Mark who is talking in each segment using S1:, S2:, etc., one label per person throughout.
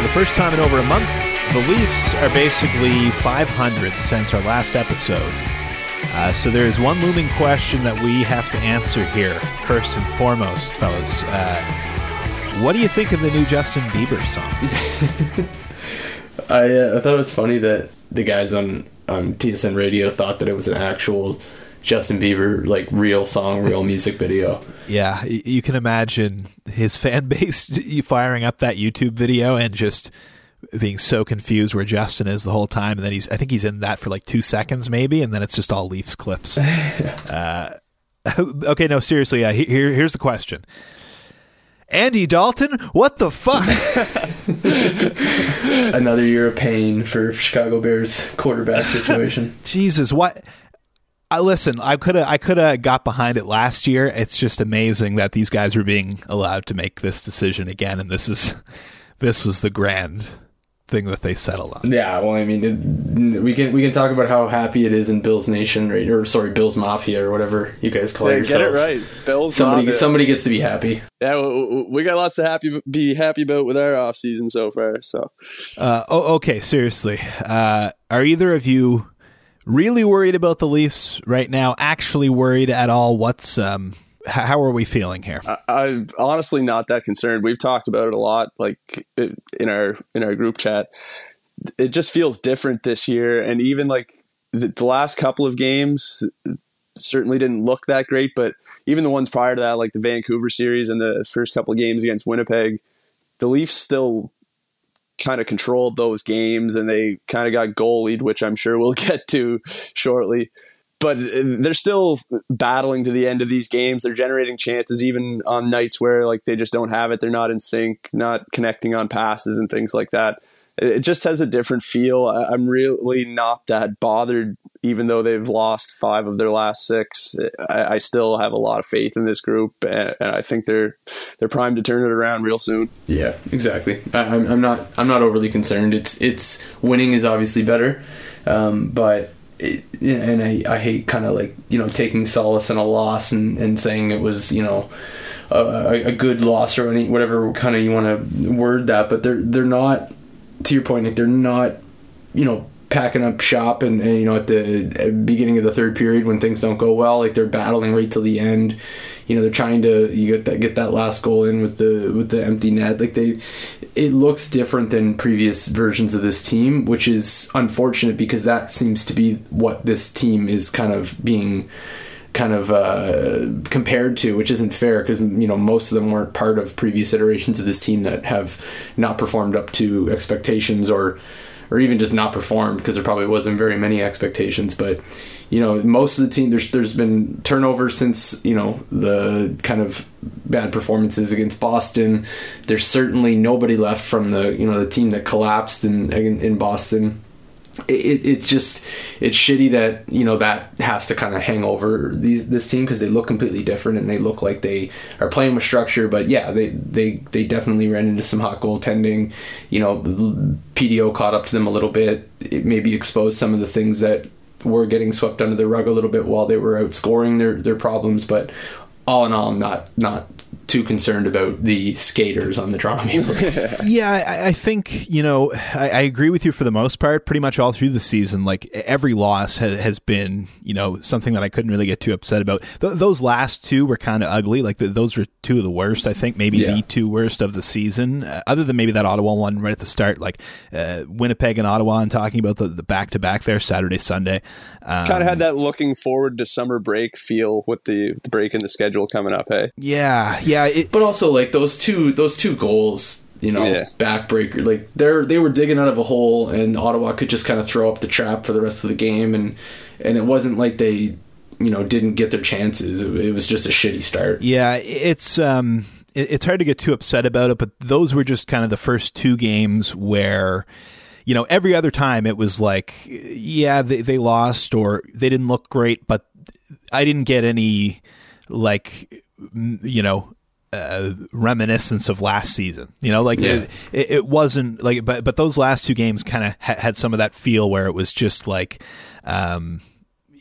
S1: for the first time in over a month. The Leafs are basically 500 since our last episode. Uh, so there is one looming question that we have to answer here, first and foremost, fellas. Uh, what do you think of the new Justin Bieber song?
S2: I, uh, I thought it was funny that the guys on, on TSN radio thought that it was an actual Justin Bieber like real song, real music video.
S1: Yeah, you can imagine his fan base firing up that YouTube video and just being so confused where Justin is the whole time, and then he's I think he's in that for like two seconds maybe, and then it's just all Leafs clips. uh, okay, no, seriously, yeah. Here, here's the question. Andy Dalton, what the fuck?
S2: Another year of pain for Chicago Bears quarterback situation.
S1: Jesus, what? I listen. I could have. I could have got behind it last year. It's just amazing that these guys were being allowed to make this decision again, and this is this was the grand thing that they settled on.
S2: Yeah, well, I mean, it, we can we can talk about how happy it is in Bills Nation, right? Or sorry, Bills Mafia, or whatever you guys call
S3: yeah,
S2: yourselves.
S3: Get it right, Bills.
S2: Somebody
S3: Mafia.
S2: somebody gets to be happy.
S3: Yeah, we, we got lots to happy be happy about with our off season so far. So,
S1: uh, oh, okay, seriously, uh, are either of you? Really worried about the Leafs right now? Actually worried at all? What's um, how are we feeling here?
S3: I, am honestly not that concerned. We've talked about it a lot, like in our in our group chat. It just feels different this year, and even like the, the last couple of games certainly didn't look that great. But even the ones prior to that, like the Vancouver series and the first couple of games against Winnipeg, the Leafs still kind of controlled those games and they kind of got goalied, which I'm sure we'll get to shortly. But uh, they're still battling to the end of these games. They're generating chances even on nights where like they just don't have it. They're not in sync, not connecting on passes and things like that. It just has a different feel. I'm really not that bothered even though they've lost five of their last six, I, I still have a lot of faith in this group, and, and, I think they're they're primed to turn it around real soon.
S2: Yeah, exactly. I, am I'm not I'm not overly concerned. It's it's winning is obviously better, um, but. It, and I, I hate kind of like you know taking solace in a loss and, and saying it was you know a, a good loss or any whatever kind of you want to word that but they're they're not to your point Nick they're not you know packing up shop and, and, you know at the beginning of the third period when things don't go well like they're battling right till the end. You know they're trying to you get that get that last goal in with the with the empty net. Like they it looks different than previous versions of this team which is unfortunate because that seems to be what this team is kind of being kind of uh, compared to, which isn't fair because you know most of them weren't part of previous iterations of this team that have not performed up to expectations or or even just not performed because there probably wasn't very many expectations. But you know, most of the team there's there's been turnover since you know the kind of bad performances against Boston. There's certainly nobody left from the you know the team that collapsed in in, in Boston it, it's just it's shitty that you know that has to kind of hang over these this team because they look completely different and they look like they are playing with structure. But yeah, they they they definitely ran into some hot goaltending. You know, PDO caught up to them a little bit. It maybe exposed some of the things that were getting swept under the rug a little bit while they were outscoring their their problems. But all in all, I'm not not too concerned about the skaters on the drama Maple
S1: yeah, I, I, think you know I, I, agree with you for the most part. Pretty much all through the season, like every loss has, has been you know something that I couldn't really get too upset about. Th- those last two were kind of ugly. Like the, those were two of the worst. I think maybe yeah. the two worst of the season, uh, other than maybe that Ottawa one right at the start, like uh, Winnipeg and Ottawa. And talking about the back to back there, Saturday Sunday.
S3: Um, kind of had that looking forward to summer break feel with the the break in the schedule coming up. Hey,
S1: yeah, yeah yeah, it,
S2: but also like those two those two goals, you know, yeah. backbreaker. Like they're they were digging out of a hole, and Ottawa could just kind of throw up the trap for the rest of the game, and and it wasn't like they you know didn't get their chances. It, it was just a shitty start.
S1: Yeah, it's um it's hard to get too upset about it, but those were just kind of the first two games where you know, every other time it was like, yeah, they, they lost or they didn't look great, but I didn't get any like, you know, uh, reminiscence of last season. You know, like yeah. it, it, wasn't like, but but those last two games kind of ha- had some of that feel where it was just like, um,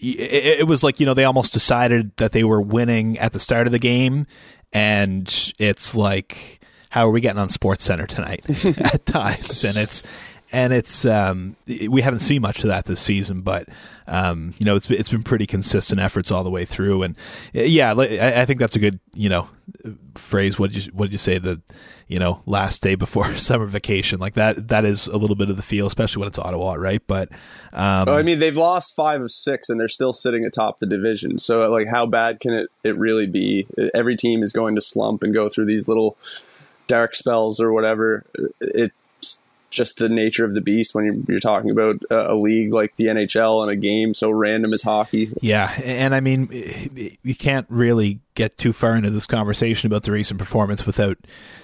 S1: it, it, was like you know they almost decided that they were winning at the start of the game, and it's like. how are we getting on Sports Center tonight at times, and it's and it's um, we haven't seen much of that this season, but um, you know it's it's been pretty consistent efforts all the way through, and yeah, I, think that's a good you know phrase. What did you what did you say the you know last day before summer vacation like that that is a little bit of the feel, especially when it's Ottawa, right? But um,
S3: I mean they've lost five of six and they're still sitting atop the division, so like how bad can it it really be? Every team is going to slump and go through these little dark spells or whatever. It just the nature of the beast when you're, you're talking about a, league like the NHL and a game so random as hockey.
S1: Yeah, and I mean, you can't really get too far into this conversation about the recent performance without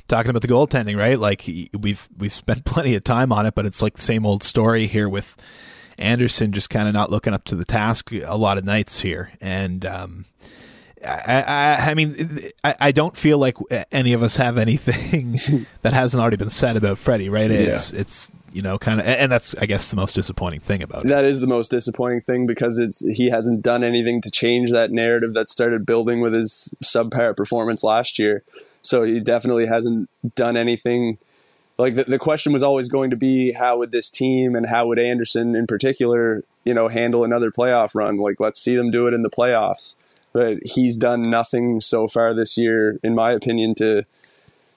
S1: talking about the goaltending, right? Like we've we've spent plenty of time on it, but it's like the same old story here with Andersen just kind of not looking up to the task a lot of nights here, and. Um, I, I, I, mean, I, I, don't feel like uh, any of us have anything that hasn't already been said about Freddie, right? It's yeah. it's you know kind of, and that's I guess the most disappointing thing about it.
S3: That is the most disappointing thing because it's he hasn't done anything to change that narrative that started building with his subpar performance last year. So he definitely hasn't done anything. Like the, the question was always going to be how would this team and how would Andersen in particular, you know, handle another playoff run? Like let's see them do it in the playoffs but he's done nothing so far this year, in my opinion, to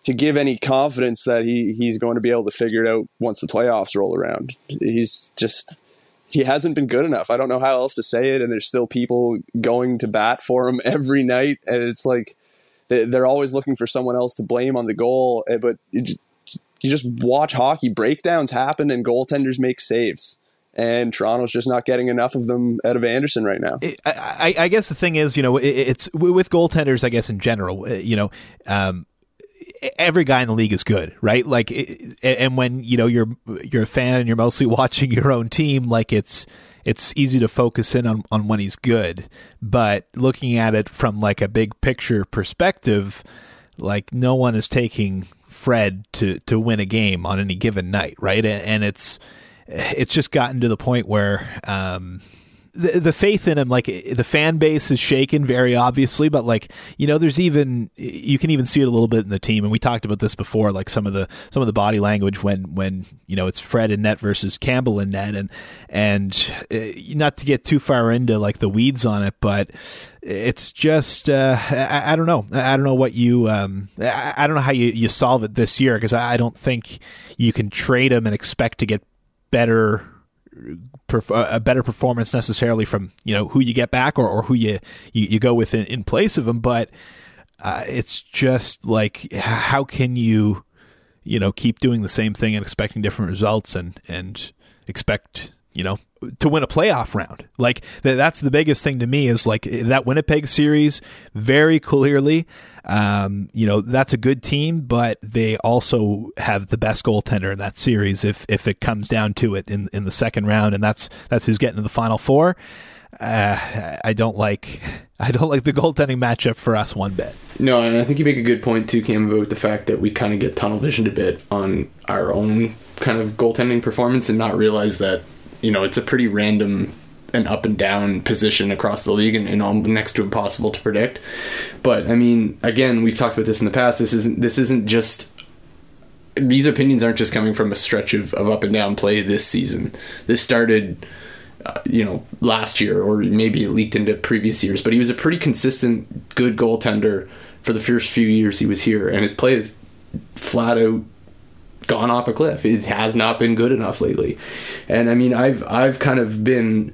S3: to give any confidence that he he's going to be able to figure it out once the playoffs roll around. He's just he hasn't been good enough. I don't know how else to say it, and there's still people going to bat for him every night, and it's like they're always looking for someone else to blame on the goal. Eh, but you just watch hockey breakdowns happen, and goaltenders make saves and Toronto's just not getting enough of them out of Andersen right now.
S1: I, I, guess the thing is, you know, it's with goaltenders. I guess in general, uh, you know, um, every guy in the league is good, right? Like, and when you know you're you're a fan and you're mostly watching your own team, like it's it's easy to focus in on on when he's good, but looking at it from like a big picture perspective, like no one is taking Fred to to win a game on any given night, right? And, and it's it's just gotten to the point where um, the the faith in him, like the fan base is shaken very obviously, but like you know, there's even you can even see it a little bit in the team, and we talked about this before, like some of the some of the body language when when you know it's Fred and net versus Campbell and net, and and uh, not to get too far into like the weeds on it, but it's just uh, I, I, don't know. I don't know what you um, I, I don't know how you, you solve it this year because I, I don't think you can trade him and expect to get better a better performance necessarily from you know who you get back or, or who you, you, you go with in, in place of them but uh, it's just like how can you you know keep doing the same thing and expecting different results and and expect you know, to win a playoff round. Like that's the biggest thing to me is like that Winnipeg series very clearly. Um, you know, that's a good team, but they also have the best goaltender in that series if if it comes down to it in in the second round, and that's that's who's getting to the final four. Uh, I don't like I don't like the goaltending matchup for us one bit.
S2: No, and I think you make a good point too, Cam, about the fact that we kind of get tunnel visioned a bit on our own kind of goaltending performance and not realize that you know, it's a pretty random and up and down position across the league and, and all next to impossible to predict. But I mean, again, we've talked about this in the past. This isn't this isn't just these opinions aren't just coming from a stretch of, of up and down play this season. This started uh, you know last year or maybe it leaked into previous years, but he was a pretty consistent good goaltender for the first few years he was here and his play is flat out gone off a cliff. It has not been good enough lately. And I mean, I've I've kind of been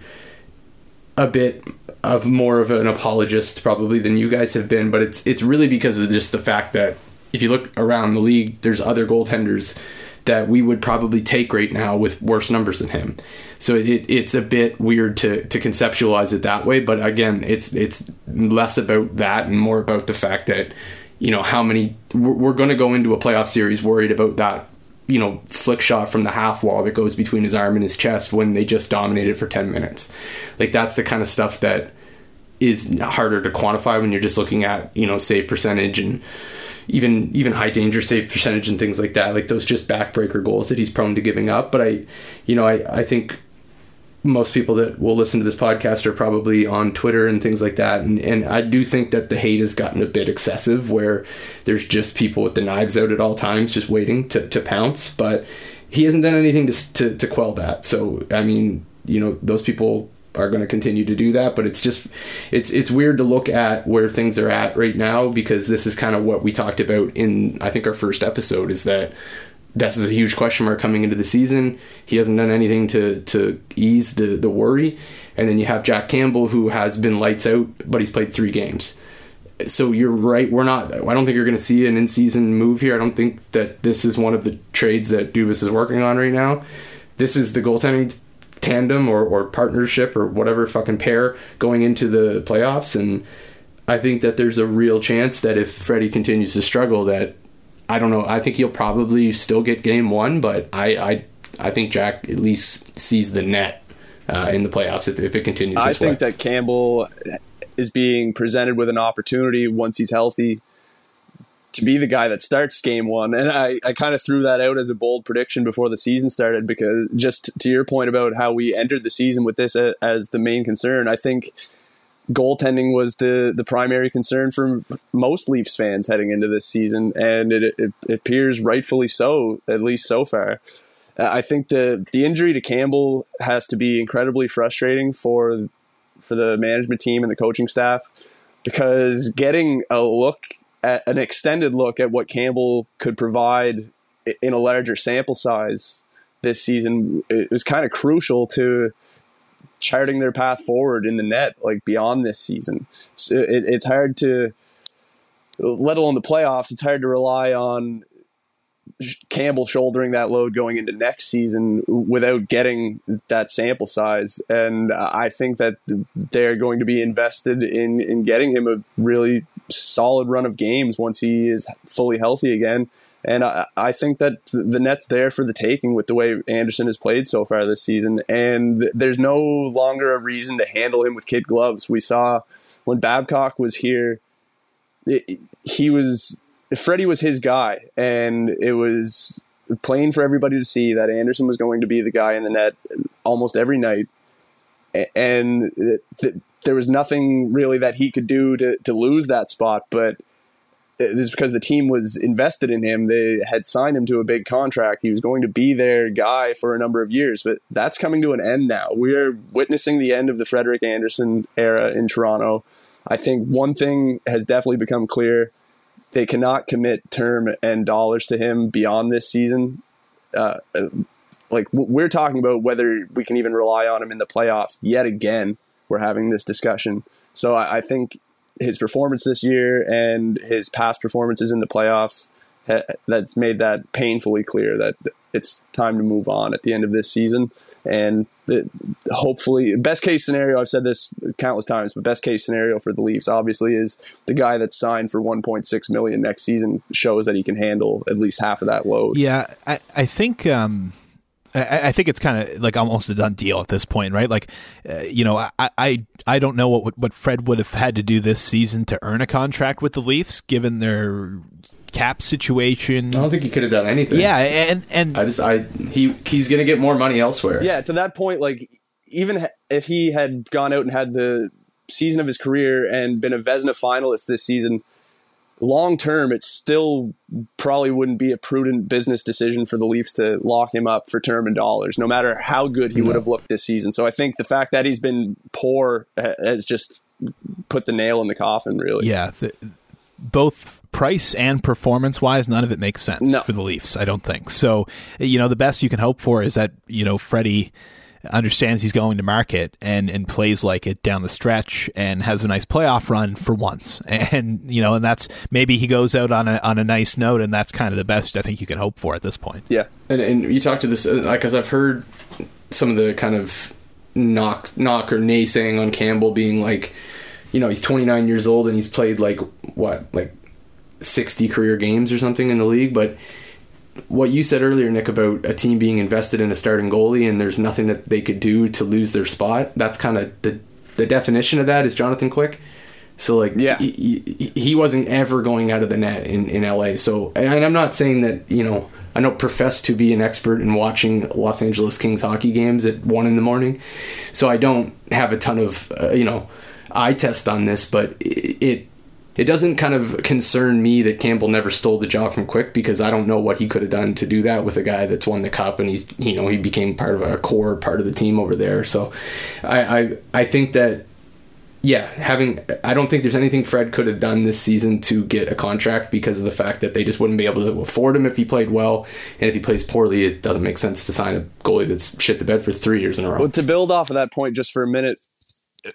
S2: a bit of more of an apologist probably than you guys have been, but it's it's really because of just the fact that if you look around the league, there's other goaltenders that we would probably take right now with worse numbers than him. So it, it's a bit weird to, to conceptualize it that way. But again, it's it's less about that and more about the fact that you know how many we're, we're going to go into a playoff series worried about that you know, flick shot from the half wall that goes between his arm and his chest when they just dominated for 10 minutes. Like that's the kind of stuff that is harder to quantify when you're just looking at, you know, save percentage and even even high danger save percentage and things like that. Like those just backbreaker goals that he's prone to giving up. But I, you know, I, I think most people that will listen to this podcast are probably on Twitter and things like that. And, and I do think that the hate has gotten a bit excessive where there's just people with the knives out at all times just waiting to, to pounce. But he hasn't done anything to, to, to quell that. So, I mean, you know, those people are going to continue to do that but it's just it's it's weird to look at where things are at right now because this is kind of what we talked about in I think our first episode is that this is a huge question mark coming into the season. He hasn't done anything to to ease the the worry, and then you have Jack Campbell who has been lights out, but he's played three games. So you're right. We're not. I don't think you're going to see an in-season move here. I don't think that this is one of the trades that Dubas is working on right now. This is the goaltending tandem or, or partnership or whatever fucking pair going into the playoffs, and I think that there's a real chance that if Freddie continues to struggle, that I don't know. I think he'll probably still get game one, but I I, I think Jack at least sees the net uh, in the playoffs if, if it continues.
S3: I think
S2: way.
S3: that Campbell is being presented with an opportunity once he's healthy to be the guy that starts game one. And I, I kind of threw that out as a bold prediction before the season started because just to your point about how we entered the season with this as the main concern, I think goaltending was the the primary concern for most Leafs fans heading into this season, and it, it, it appears rightfully so, at least so far. Uh, I think the the injury to Campbell has to be incredibly frustrating for for the management team and the coaching staff because getting a look at an extended look at what Campbell could provide in a larger sample size this season was kind of crucial to charting their path forward in the net, like beyond this season. So it, it's hard to, let alone the playoffs, it's hard to rely on Campbell shouldering that load going into next season without getting that sample size. And I think that they're going to be invested in, in getting him a really solid run of games once he is fully healthy again. And I, I think that the net's there for the taking with the way Andersen has played so far this season. And there's no longer a reason to handle him with kid gloves. We saw when Babcock was here, it, he was Freddie was his guy, and it was plain for everybody to see that Andersen was going to be the guy in the net almost every night. And there was nothing really that he could do to, to lose that spot, but this is because the team was invested in him. They had signed him to a big contract. He was going to be their guy for a number of years, but that's coming to an end now. We are witnessing the end of the Frederik Andersen era in Toronto. I think one thing has definitely become clear. They cannot commit term and dollars to him beyond this season. Uh, like we're talking about whether we can even rely on him in the playoffs. Yet again, we're having this discussion. So I, I think his performance this year and his past performances in the playoffs that's made that painfully clear that it's time to move on at the end of this season. And hopefully, best case scenario, I've said this countless times, but best case scenario for the Leafs obviously is the guy that's signed for 1.6 million next season shows that he can handle at least half of that load.
S1: Yeah, I, I think. Um I, I think it's kind of like almost a done deal at this point, right? Like, uh, you know, I, I I don't know what what Fred would have had to do this season to earn a contract with the Leafs, given their cap situation.
S2: I don't think he could have done anything.
S1: Yeah, and and
S2: I just I he he's gonna get more money elsewhere.
S3: Yeah, to that point, like even if he had gone out and had the season of his career and been a Vezina finalist this season, long term, it still probably wouldn't be a prudent business decision for the Leafs to lock him up for term and dollars, no matter how good he no. would have looked this season. So I think the fact that he's been poor has just put the nail in the coffin, really.
S1: Yeah. The, both price and performance wise, none of it makes sense no. for the Leafs, I don't think. So, you know, the best you can hope for is that, you know, Freddie understands he's going to market and and plays like it down the stretch and has a nice playoff run for once. And you know, and that's maybe he goes out on a on a nice note, and that's kind of the best I think you can hope for at this point.
S3: Yeah,
S2: and and you talked to this because uh, I've heard some of the kind of knock knock or naysaying on Campbell being like, you know, he's 29 years old and he's played like what like 60 career games or something in the league, but what you said earlier, Nick, about a team being invested in a starting goalie and there's nothing that they could do to lose their spot. That's kind of the the definition of that is Jonathan Quick. So like,
S3: Yeah.
S2: he, he- he wasn't ever going out of the net in, in LA. So, and I'm not saying that you know I don't profess to be an expert in watching Los Angeles Kings hockey games at one in the morning, so I don't have a ton of uh, you know eye test on this, but it. it it doesn't kind of concern me that Campbell never stole the job from Quick because I don't know what he could have done to do that with a guy that's won the cup and he's you know he became part of a core part of the team over there. So I I, I think that yeah, having I don't think there's anything Fred could have done this season to get a contract because of the fact that they just wouldn't be able to afford him if he played well, and if he plays poorly, it doesn't make sense to sign a goalie that's shit the bed for three years in a row.
S3: Well, to build off of that point just for a minute,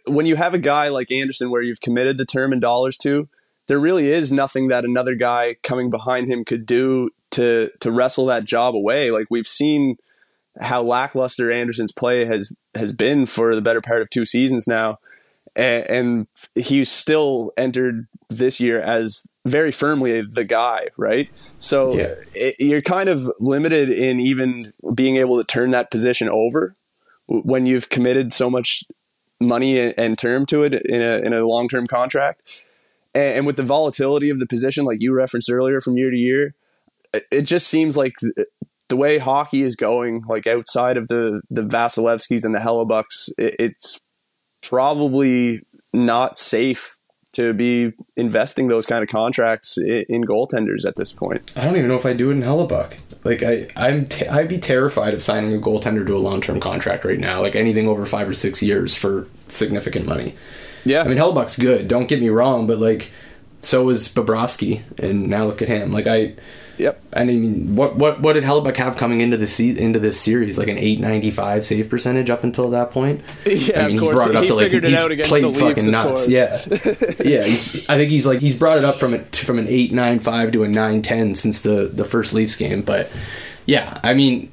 S3: when you have a guy like Andersen where you've committed the term and dollars to, there really is nothing that another guy coming behind him could do to to wrestle that job away. Like we've seen how lackluster Andersen's play has has been for the better part of two seasons now, and, and he's still entered this year as very firmly the guy, right? So
S2: Yeah.
S3: it, you're kind of limited in even being able to turn that position over when you've committed so much money and, term to it in a in a long term contract, and, and with the volatility of the position, like you referenced earlier, from year to year, it, just seems like th- the way hockey is going, like outside of the the Vasilevskis and the Hellebuycks, it, it's probably not safe to be investing those kind of contracts in, in goaltenders at this point.
S2: I don't even know if I do it in Hellebuyck. Like I, I'm, t- I'd be terrified of signing a goaltender to a long-term contract right now. Like anything over five or six years for significant money.
S3: Yeah,
S2: I mean, Hellebuyck's good. Don't get me wrong, but like, so was Bobrovsky, and now look at him. Like I,
S3: yep.
S2: I mean, what what what did Hellebuyck have coming into the se- into this series? Like an eight ninety five save percentage up until that point.
S3: Yeah,
S2: I mean,
S3: of
S2: he's
S3: course.
S2: brought it up
S3: he
S2: to like he's played
S3: Leafs,
S2: fucking nuts. Yeah, yeah. He's, I think he's like he's brought it up from it from an eight nine five to a nine ten since the the first Leafs game. But yeah, I mean.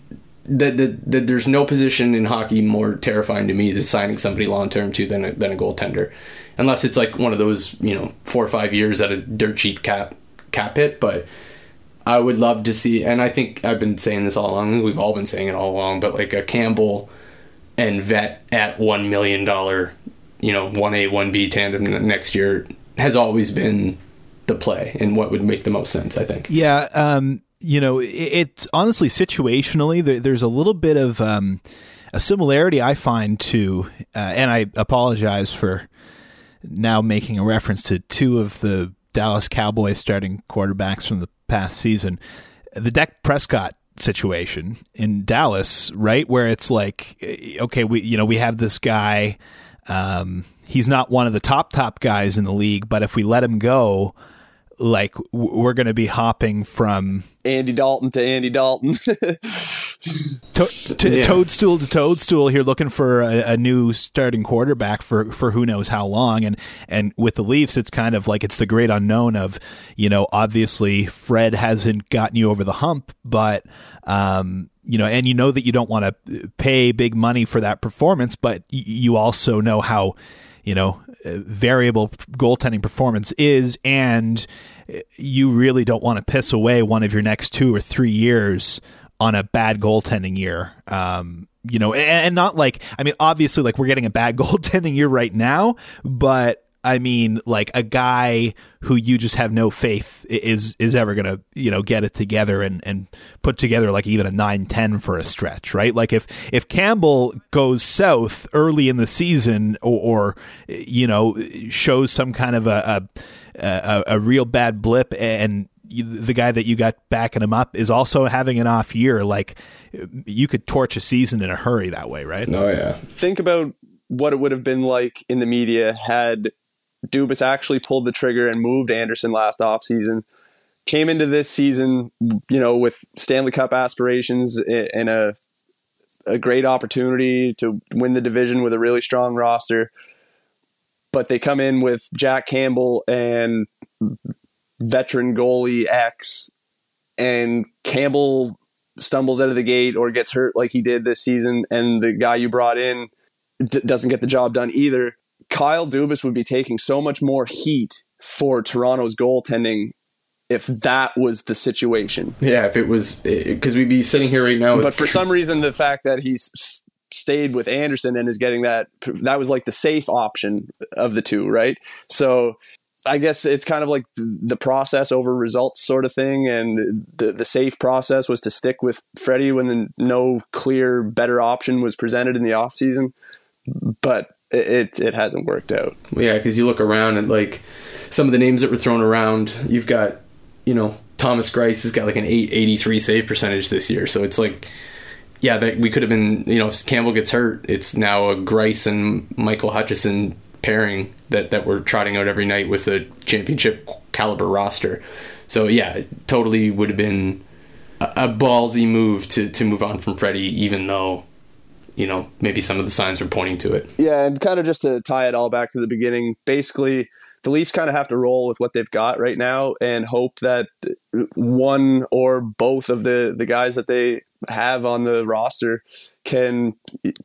S2: That the, the, there's no position in hockey more terrifying to me than signing somebody long term to than a, than a goaltender, unless it's like one of those you know four or five years at a dirt cheap cap cap hit. But I would love to see, and I think I've been saying this all along. We've all been saying it all along, but like a Campbell and Vet at one million dollar, you know, one A one B tandem next year has always been the play and what would make the most sense. I think.
S1: Yeah, um, you know, it, it honestly situationally there, there's a little bit of um, a similarity I find to, uh, and I apologize for now making a reference to two of the Dallas Cowboys starting quarterbacks from the past season, the Dak Prescott situation in Dallas, right, where it's like, eh, okay, we you know we have this guy. Um, he's not one of the top top guys in the league, but if we let him go, like we're going to be hopping from
S3: Andy Dalton to Andy Dalton.
S1: to- to-
S2: Yeah.
S1: toadstool to toadstool here, looking for a, a new starting quarterback for for who knows how long. And and with the Leafs, it's kind of like it's the great unknown of you know obviously Fred hasn't gotten you over the hump, but um, you know, and you know that you don't want to pay big money for that performance, but y- you also know how you know uh, variable goaltending performance is, and uh, you really don't want to piss away one of your next two or three years on a bad goaltending year. Um, you know, and, and not like I mean, obviously, like we're getting a bad goaltending year right now, but I mean, like a guy who you just have no faith is is ever gonna you know get it together and and put together like even a 9-10 for a stretch, right? Like if if Campbell goes south early in the season or, or you know shows some kind of a a, a, a real bad blip and you, the guy that you got backing him up is also having an off year, like you could torch a season in a hurry that way, right?
S2: Oh yeah.
S3: Think about what it would have been like in the media had Dubas actually pulled the trigger and moved Andersen last offseason. Came into this season, you know, with Stanley Cup aspirations and a a great opportunity to win the division with a really strong roster. But they come in with Jack Campbell and veteran goalie X, and Campbell stumbles out of the gate or gets hurt like he did this season, and the guy you brought in d- doesn't get the job done either. Kyle Dubas would be taking so much more heat for Toronto's goaltending if that was the situation.
S2: Yeah, if it was because we'd be sitting here right now
S3: But for some reason, the fact that he's stayed with Andersen and is getting that. That was like the safe option of the two, right? So I guess it's kind of like the process over results sort of thing. And the, the safe process was to stick with Freddie when no clear better option was presented in the offseason. But it, it hasn't worked out.
S2: Yeah, because you look around and like some of the names that were thrown around, you've got, you know, Thomas Greiss has got like an 883 save percentage this year. So it's like, yeah, that we could have been, you know, if Campbell gets hurt, it's now a Greiss and Michael Hutchinson pairing that that we're trotting out every night with a championship caliber roster. So yeah, totally would have been a, a ballsy move to to move on from Freddie, even though you know maybe some of the signs were pointing to it.
S3: Yeah, and kind of just to tie it all back to the beginning, basically the Leafs kind of have to roll with what they've got right now and hope that one or both of the the guys that they have on the roster can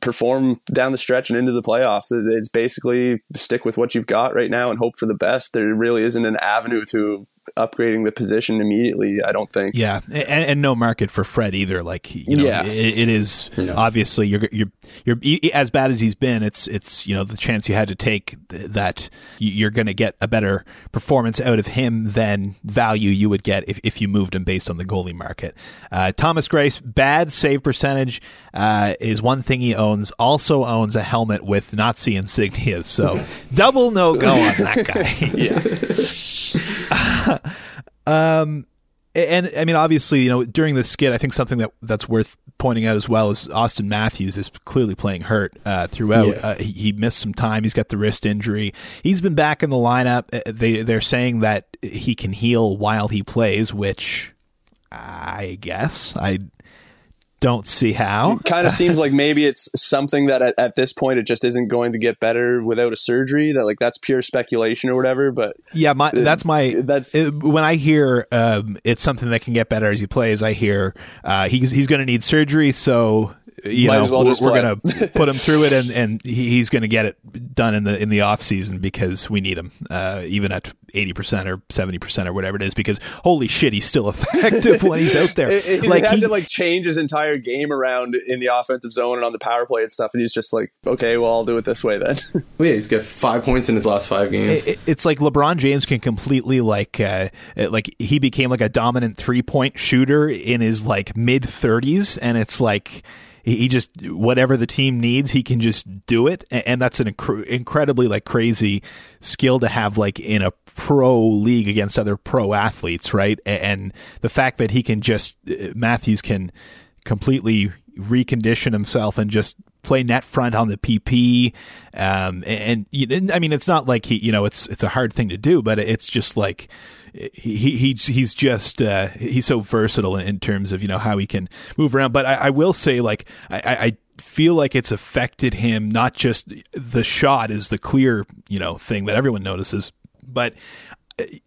S3: perform down the stretch and into the playoffs. It's basically stick with what you've got right now and hope for the best. There really isn't an avenue to upgrading the position immediately. I don't think.
S1: Yeah, and, and no market for Fred either. Like, you know, yeah. it, it is no. obviously you're you're you're as bad as he's been. It's it's you know the chance you had to take that you're going to get a better performance out of him than value you would get if, if you moved him based on the goalie market. Uh, Thomas Greiss, bad save percentage uh, is one thing he owns. Also owns a helmet with Nazi insignias. So double no go on that guy. yeah. um, and I mean, obviously, you know, during the skit, I think something that that's worth pointing out as well is Auston Matthews is clearly playing hurt uh, throughout. Yeah. Uh, he, he, missed some time. He's got the wrist injury. He's been back in the lineup. Uh, they they're saying that he can heal while he plays, which I guess I don't see how.
S3: It kind of seems like maybe it's something that at, at, this point it just isn't going to get better without a surgery. That like that's pure speculation or whatever. But
S1: yeah, my that's my that's it, when I hear um, it's something that can get better as he plays. I hear uh, he's he's going to need surgery, so you Might know, well we're, we're going to put him through it, and, and he's going to get it done in the in the off season because we need him, uh, even at eighty percent or seventy percent or whatever it is. Because holy shit, he's still effective when he's out there.
S3: it, like had he, to like change his entire game around in the offensive zone and on the power play and stuff, and he's just like, okay, well, I'll do it this way then.
S2: well, yeah, he's got five points in his last five games.
S1: It, it's like LeBron James can completely like uh, like he became like a dominant three point shooter in his like mid thirties, and it's like he just whatever the team needs, he can just do it, and that's an inc- incredibly like crazy skill to have like in a pro league against other pro athletes, right? And the fact that he can just uh, Matthews can completely recondition himself and just play net front on the PP. Um, and, and I mean, it's not like he, you know, it's it's a hard thing to do, but it's just like he, he's he's just uh, he's so versatile in terms of you know how he can move around. But I, I will say, like I, I feel like it's affected him. Not just the shot is the clear you know thing that everyone notices, but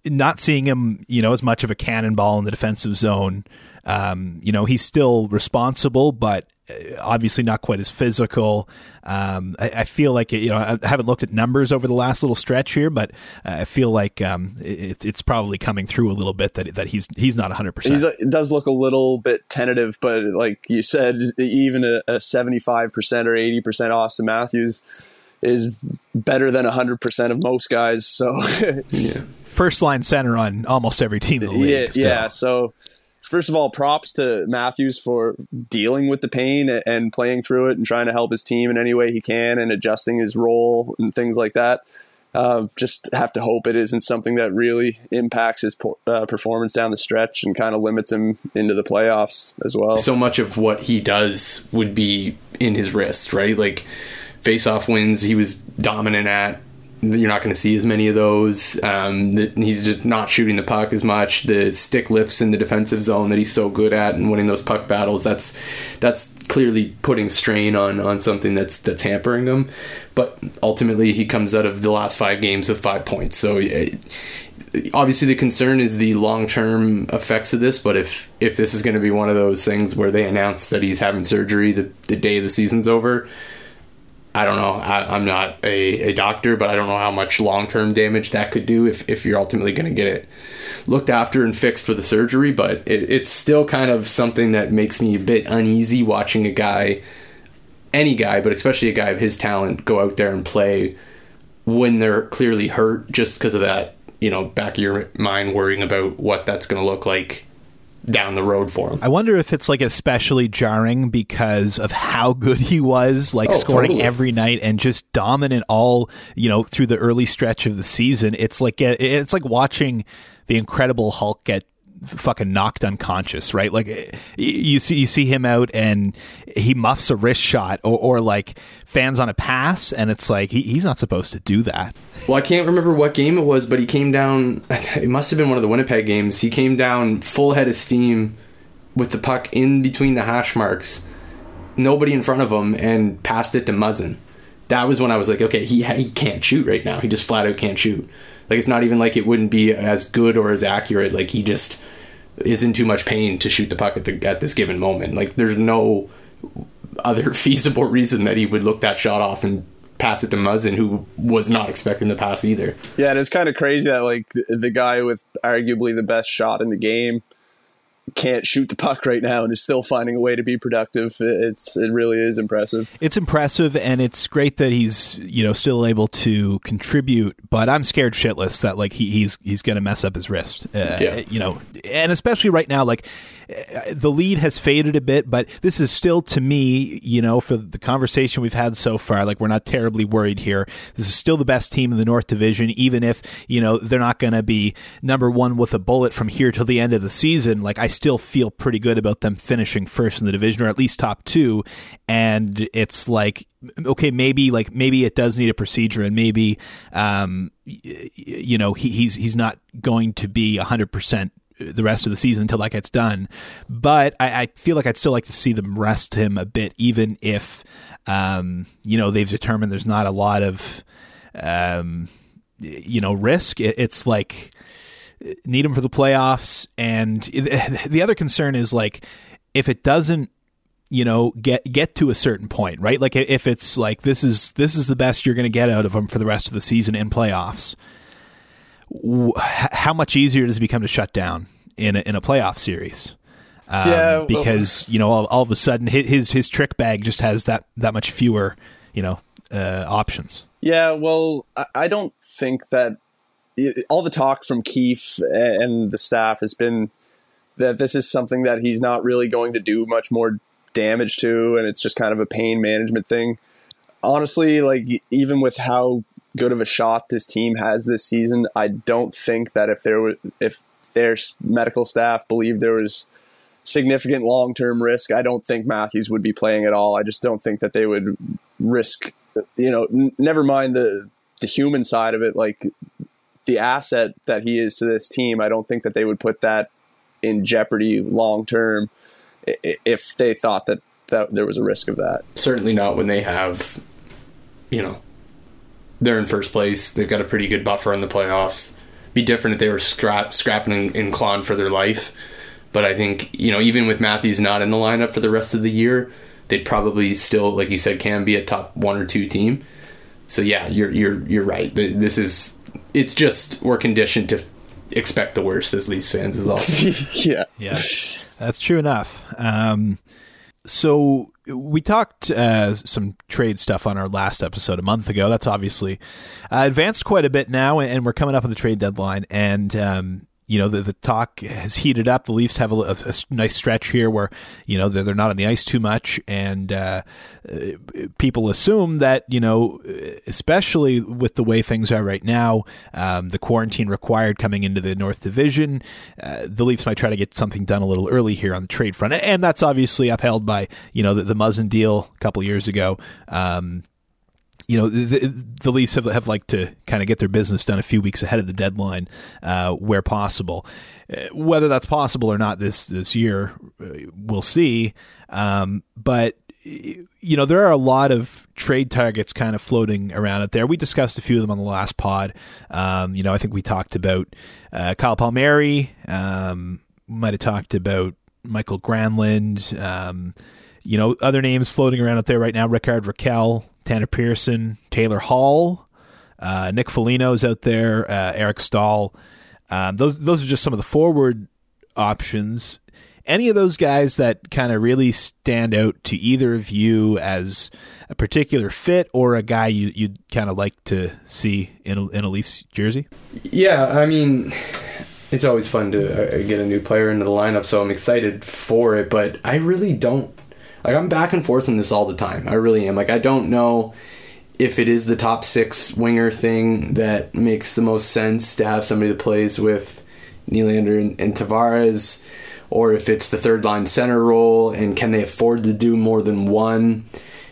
S1: not seeing him you know as much of a cannonball in the defensive zone. Um, you know he's still responsible, but uh, obviously not quite as physical. Um, I, I, feel like you know I haven't looked at numbers over the last little stretch here, but I feel like um, it, it's probably coming through a little bit that that he's he's not 100. percent
S3: It does look a little bit tentative, but like you said, even a 75 percent or 80 percent Auston Matthews is better than 100 percent of most guys. So
S1: yeah, first line center on almost every team in the league.
S3: Yeah, yeah. So first of all, props to Matthews for dealing with the pain and playing through it and trying to help his team in any way he can and adjusting his role and things like that. Uh, just have to hope it isn't something that really impacts his uh, performance down the stretch and kind of limits him into the playoffs as well.
S2: So much of what he does would be in his wrist, right? Like face-off wins, he was dominant at you're not going to see as many of those. Um, the, he's just not shooting the puck as much. The stick lifts in the defensive zone that he's so good at and winning those puck battles. That's that's clearly putting strain on on something that's that's hampering him. But ultimately, he comes out of the last five games with five points. So. obviously, the concern is the long term effects of this. But if if this is going to be one of those things where they announce that he's having surgery the, the day the season's over, I don't know. I, am not a, a doctor, but I don't know how much long term damage that could do if, if you're ultimately going to get it looked after and fixed with a surgery. But it, it's still kind of something that makes me a bit uneasy watching a guy any guy, but especially a guy of his talent, go out there and play when they're clearly hurt, just because of that, you know, back of your mind worrying about what that's going to look like down the road for him.
S1: I wonder if it's like especially jarring because of how good he was, like
S2: Oh,
S1: scoring
S2: totally.
S1: every night and just dominant all you know through the early stretch of the season. It's like it's like watching the Incredible Hulk get fucking knocked unconscious, right? Like eh, you see you see him out and he muffs a wrist shot or, or like fans on a pass, and it's like he, he's not supposed to do that.
S2: Well, I can't remember what game it was, but he came down. It must have been one of the Winnipeg games. He came down full head of steam with the puck in between the hash marks, nobody in front of him, and passed it to Muzzin. That was when I was like, okay, he he can't shoot right now. He just flat out can't shoot. Like it's not even like it wouldn't be as good or as accurate. Like he just is in too much pain to shoot the puck at the at this given moment. Like there's no other feasible reason that he would look that shot off and pass it to Muzzin, who was not expecting the pass either.
S3: Yeah, and it's kind of crazy that like the, the guy with arguably the best shot in the game can't shoot the puck right now and is still finding a way to be productive. It's it really is impressive.
S1: It's impressive and it's great that he's you know still able to contribute. But I'm scared shitless that like he, he's he's going to mess up his wrist. Uh,
S2: Yeah.
S1: You know, and especially right now, like the lead has faded a bit, but this is still to me, you know, for the conversation we've had so far, like we're not terribly worried here. This is still the best team in the North Division, even if you know they're not going to be number one with a bullet from here till the end of the season. Like I still feel pretty good about them finishing first in the division or at least top two. And it's like okay, maybe like maybe it does need a procedure, and maybe um, you know he, he's he's not going to be hundred percent the rest of the season until that gets done. But I, I feel like I'd still like to see them rest him a bit, even if um, you know they've determined there's not a lot of um, you know risk. It, it's like need him for the playoffs, and the other concern is like if it doesn't you know get get to a certain point right like if it's like this is this is the best you're going to get out of him for the rest of the season in playoffs how much easier does it become to shut down in a, in a playoff series um,
S3: Yeah, well-
S1: because you know all, all of a sudden his, his trick bag just has that that much fewer you know uh, options
S3: Yeah, well, I, I don't think that all the talk from Keefe and the staff has been that this is something that he's not really going to do much more damage to, and it's just kind of a pain management thing. Honestly, like even with how good of a shot this team has this season, I don't think that if there was if their medical staff believed there was significant long term risk, I don't think Matthews would be playing at all. I just don't think that they would risk. You know, n- never mind the the human side of it, like the asset that he is to this team. I don't think that they would put that in jeopardy long term if they thought that that there was a risk of that.
S2: Certainly not when they have, you know, they're in first place. They've got a pretty good buffer in the playoffs. Be different if they were scrap, scrapping and, and clawing for their life. But I think you know, even with Matthews not in the lineup for the rest of the year, they'd probably still, like you said, can be a top one or two team. So yeah, you're you're you're right. This is it's just we're conditioned to expect the worst as Leafs fans is all.
S3: yeah.
S1: Yeah, that's true enough. Um, so we talked uh, some trade stuff on our last episode a month ago. That's obviously uh, advanced quite a bit now, and we're coming up on the trade deadline. And um, you know the the talk has heated up. The Leafs have a, a- a nice stretch here where you know they're, they're not on the ice too much, and uh, uh, people assume that you know, especially with the way things are right now, um, the quarantine required coming into the North Division, uh, the Leafs might try to get something done a little early here on the trade front, and that's obviously upheld by you know the, the Muzzin deal a couple years ago. Um, you know, the, the, Leafs have, have liked to kind of get their business done a few weeks ahead of the deadline, uh, where possible. Uh, Whether that's possible or not this this year, uh, we'll see. Um, but you know, there are a lot of trade targets kind of floating around out there. We discussed a few of them on the last pod. Um, you know, I think we talked about uh, Kyle Palmieri. Um, might have talked about Mikael Granlund. Um, you know, other names floating around out there right now: Rickard Rakell, Tanner Pearson, Taylor Hall, uh, Nick Foligno's out there, uh, Eric Staal. Um, those those are just some of the forward options. any of those guys that kind of really stand out to either of you as a particular fit or a guy you, you'd kind of like to see in a, in a Leafs jersey?
S2: Yeah, I mean, it's always fun to uh, get a new player into the lineup, so I'm excited for it, but I really don't. Like, I'm back and forth on this all the time. I really am. Like, I don't know if it is the top six winger thing that makes the most sense to have somebody that plays with Nylander and, and Tavares, or if it's the third line center role, and can they afford to do more than one?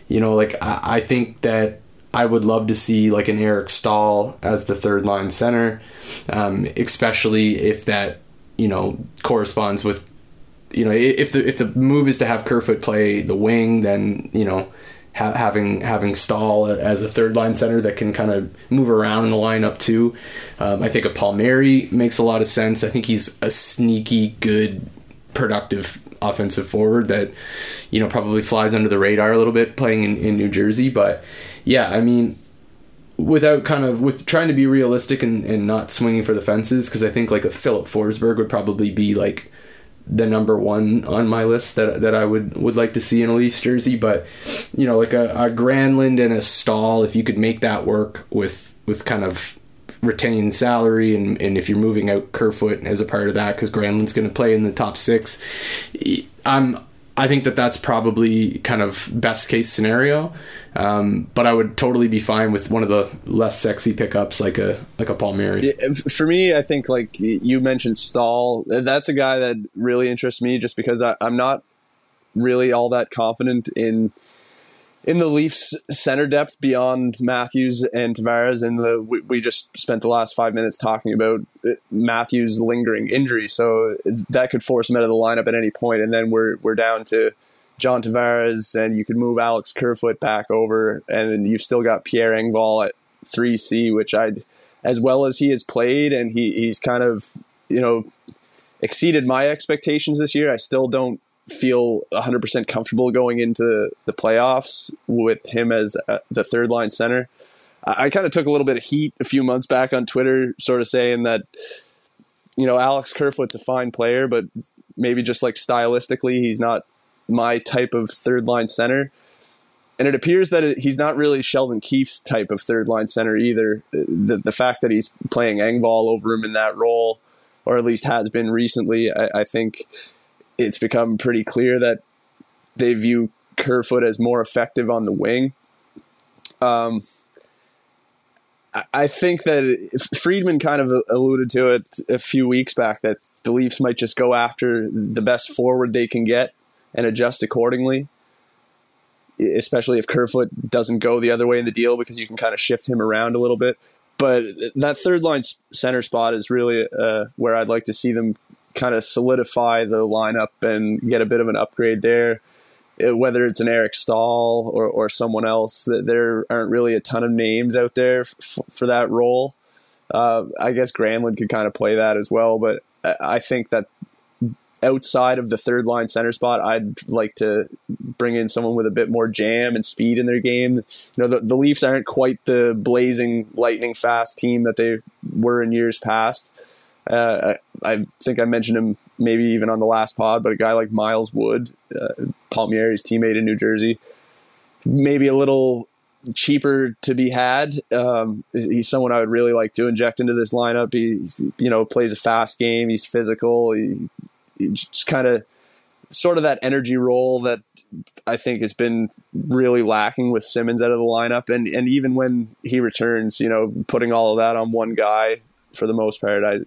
S2: You know, like I, I think that I would love to see like an Eric Staal as the third line center, um, especially if that you know corresponds with you know if the if the move is to have Kerfoot play the wing, then you know ha- having having Staal as a third line center that can kind of move around in the lineup too. Um, I think a Palmieri makes a lot of sense. I think he's a sneaky good, productive offensive forward that you know probably flies under the radar a little bit playing in, in New Jersey. But yeah, I mean without kind of with trying to be realistic and, and not swinging for the fences because I think like a Filip Forsberg would probably be like the number one on my list that that I would would like to see in a Leafs jersey. But you know, like a, a Granlund and a Staal, if you could make that work with with kind of retain salary and, and if you're moving out Kerfoot as a part of that because Granlund's going to play in the top six, I'm I think that that's probably kind of best case scenario. Um, but I would totally be fine with one of the less sexy pickups like a like a Palmieri.
S3: For me, I think like you mentioned Staal, that's a guy that really interests me just because I, I'm not really all that confident in in the Leafs center depth beyond Matthews and Tavares, and the we, we, just spent the last five minutes talking about uh, Matthews' lingering injury, so that could force him out of the lineup at any point, and then we're we're down to John Tavares, and you could move Alex Kerfoot back over, and you've still got Pierre Engvall at three C, which I, as well as he has played, and he he's kind of you know exceeded my expectations this year. I still don't feel 100% comfortable going into the playoffs with him as uh, the third line center. I, I kind of took a little bit of heat a few months back on Twitter, sort of saying that, you know, Alex Kerfoot's a fine player, but maybe just like stylistically, he's not my type of third line center. And it appears that he's not really Sheldon Keefe's type of third line center either. The, the fact that he's playing Engvall over him in that role, or at least has been recently, I, I think it's become pretty clear that they view Kerfoot as more effective on the wing. Um, I think that Friedman kind of alluded to it a few weeks back that the Leafs might just go after the best forward they can get and adjust accordingly. Especially if Kerfoot doesn't go the other way in the deal, because you can kind of shift him around a little bit. But that third line center spot is really uh, where I'd like to see them kind of solidify the lineup and get a bit of an upgrade there. Uh, whether it's an Eric Staal or, or someone else, that there aren't really a ton of names out there f- for that role. Uh, I guess Granlund could kind of play that as well, but I think that outside of the third line center spot, I'd like to bring in someone with a bit more jam and speed in their game. You know, the, the Leafs aren't quite the blazing, lightning fast team that they were in years past. Uh, I, think I mentioned him maybe even on the last pod, but a guy like Miles Wood, uh, Palmieri's teammate in New Jersey, maybe a little cheaper to be had. Um, he's someone I would really like to inject into this lineup. He, you know, plays a fast game. He's physical. He, he just kind of sort of that energy role that I think has been really lacking with Simmonds out of the lineup. And, and even when he returns, you know, putting all of that on one guy for the most part. I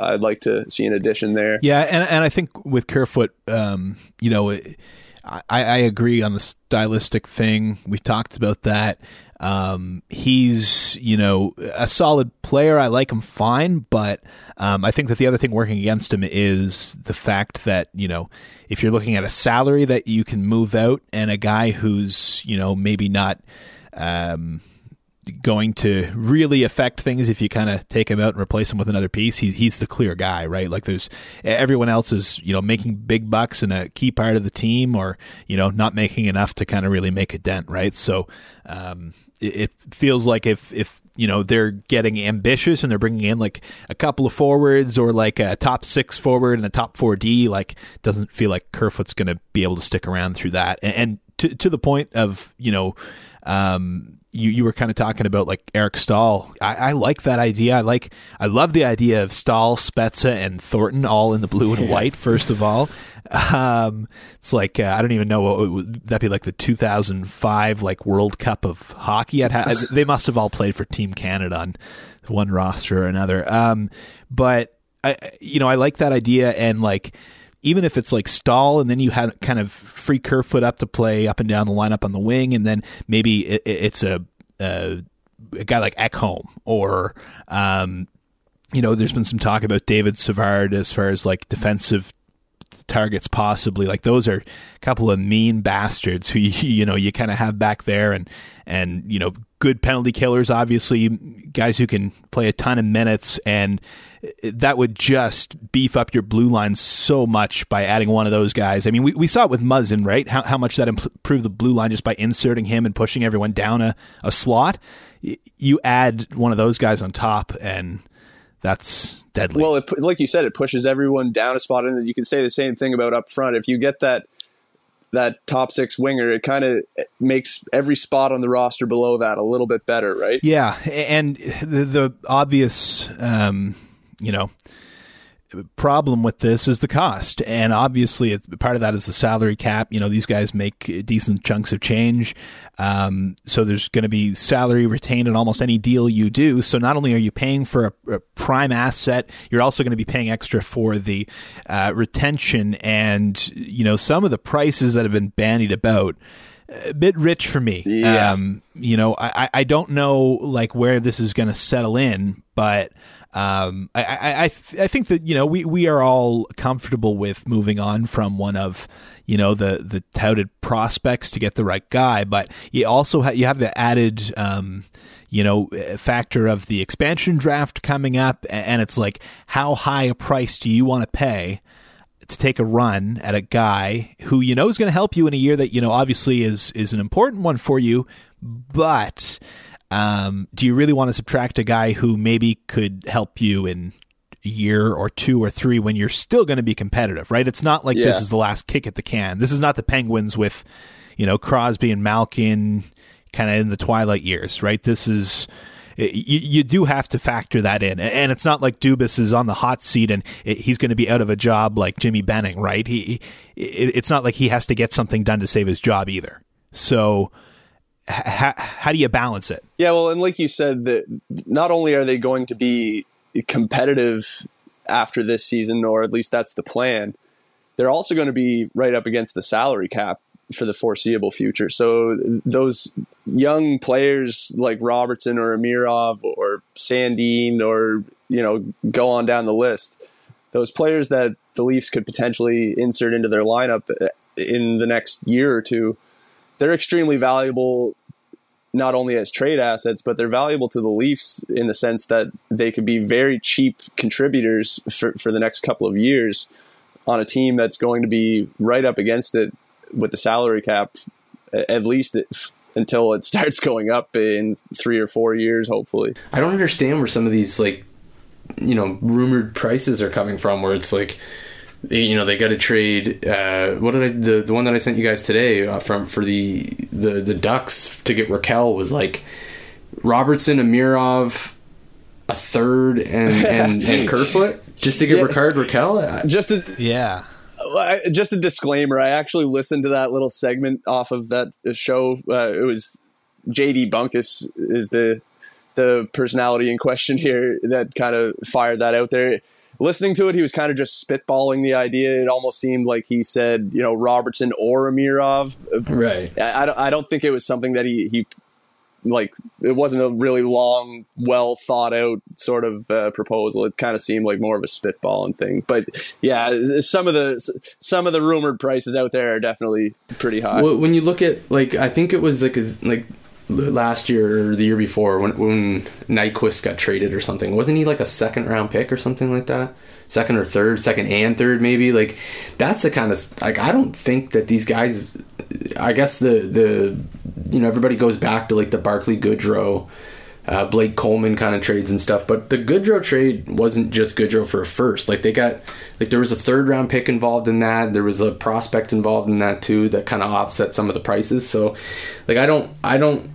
S3: I'd like to see an addition there.
S1: Yeah, and and I think with Kerfoot, um, you know, I, I agree on the stylistic thing. We've talked about that. Um, he's you know a solid player. I like him fine, but um, I think that the other thing working against him is the fact that you know if you're looking at a salary that you can move out and a guy who's you know maybe not. Um, going to really affect things if you kind of take him out and replace him with another piece. He's he's the clear guy, right? Like there's everyone else is you know making big bucks and a key part of the team, or you know not making enough to kind of really make a dent, right? So um, it, it feels like if if you know they're getting ambitious and they're bringing in like a couple of forwards or like a top six forward and a top four D. Like doesn't feel like Kerfoot's going to be able to stick around through that. And, and to to the point of you know. Um, you, you were kind of talking about like Eric Staal. I, I, like that idea. I like I love the idea of Staal, Spezza, and Thornton all in the blue and white. First of all, um, it's like uh, I don't even know what would that be like the 2005 like World Cup of hockey. I'd ha- they must have all played for Team Canada on one roster or another. Um, but I you know I like that idea and like even if it's like Staal and then you have kind of free curve Kerfoot up to play up and down the lineup on the wing, and then maybe it, it's a, a, a guy like Ekholm or um, you know, there's been some talk about David Savard as far as like defensive targets possibly. Like those are a couple of mean bastards who you know you kind of have back there and and you know good penalty killers obviously guys who can play a ton of minutes and that would just beef up your blue line so much by adding one of those guys. I mean, we, we saw it with Muzzin, right? How, how much that improved the blue line just by inserting him and pushing everyone down a, a slot. You add one of those guys on top, and that's deadly.
S3: Well, it, like you said, it pushes everyone down a spot, and you can say the same thing about up front. If you get that that top six winger, it kind of makes every spot on the roster below that a little bit better, right?
S1: Yeah, and the, the obvious, um, you know, problem with this is the cost, and obviously, part of that is the salary cap. You know, these guys make decent chunks of change, um, so there's going to be salary retained in almost any deal you do. So not only are you paying for a, a prime asset, you're also going to be paying extra for the uh, retention, and you know, some of the prices that have been bandied about a bit rich for me.
S3: Yeah.
S1: Um, you know, I, I don't know like where this is going to settle in, but um, I, I, I, I think that, you know, we, we are all comfortable with moving on from one of, you know, the, the touted prospects to get the right guy, but you also ha- you have the added, um, you know, factor of the expansion draft coming up. And it's like, how high a price do you want to pay? to take a run at a guy who you know is going to help you in a year that you know obviously is is an important one for you, but um, do you really want to subtract a guy who maybe could help you in a year or two or three when you're still going to be competitive, right? It's not like
S3: Yeah.
S1: this is the last kick at the can. This is not the Penguins with, you know, Crosby and Malkin kind of in the twilight years, right? This is. You, you do have to factor that in, and it's not like Dubas is on the hot seat and he's going to be out of a job like Jimmy Benning, right? He, it's not like he has to get something done to save his job either. So, h- how do you balance it?
S3: Yeah, well, and like you said, that not only are they going to be competitive after this season, or at least that's the plan, they're also going to be right up against the salary cap for the foreseeable future. So those young players like Robertson or Amirov or Sandin or you know go on down the list, those players that the Leafs could potentially insert into their lineup uh, in the next year or two, they're extremely valuable not only as trade assets, but they're valuable to the Leafs in the sense that they could be very cheap contributors for, for the next couple of years on a team that's going to be right up against it with the salary cap, at least it, until it starts going up in three or four years, hopefully.
S2: I don't understand where some of these like you know rumored prices are coming from. Where it's like you know they got to trade. Uh, what did I the the one that I sent you guys today uh, from for the the the Ducks to get Rakell was like Robertson, Amirov. A third and and, and Kerfoot just to get
S3: Yeah.
S2: Rickard Rakell. I-
S3: Just to
S1: Yeah.
S3: I- just a disclaimer. I actually listened to that little segment off of that show. Uh, it was JD Bunkus is the the personality in question here that kind of fired that out there. Listening to it, he was kind of just spitballing the idea. It almost seemed like he said, you know, Robertson or Amirov.
S2: Right.
S3: I, I don't, I don't think it was something that he, he like it wasn't a really long, well thought out sort of uh, proposal. It kind of seemed like more of a spitballing thing. But yeah, some of the some of the rumored prices out there are definitely pretty high.
S2: Well, when you look at like, I think it was like like last year or the year before when when Nyquist got traded or something. Wasn't he like a second round pick or something like that? Second or third, second and third maybe. Like that's the kind of like I don't think that these guys. I guess the the you know everybody goes back to like the Barclay Goodrow. Uh, Blake Coleman kind of trades and stuff, but the Goodrow trade wasn't just Goodrow for a first. Like they got, like there was a third round pick involved in that. There was a prospect involved in that too that kind of offset some of the prices. So, like I don't, I don't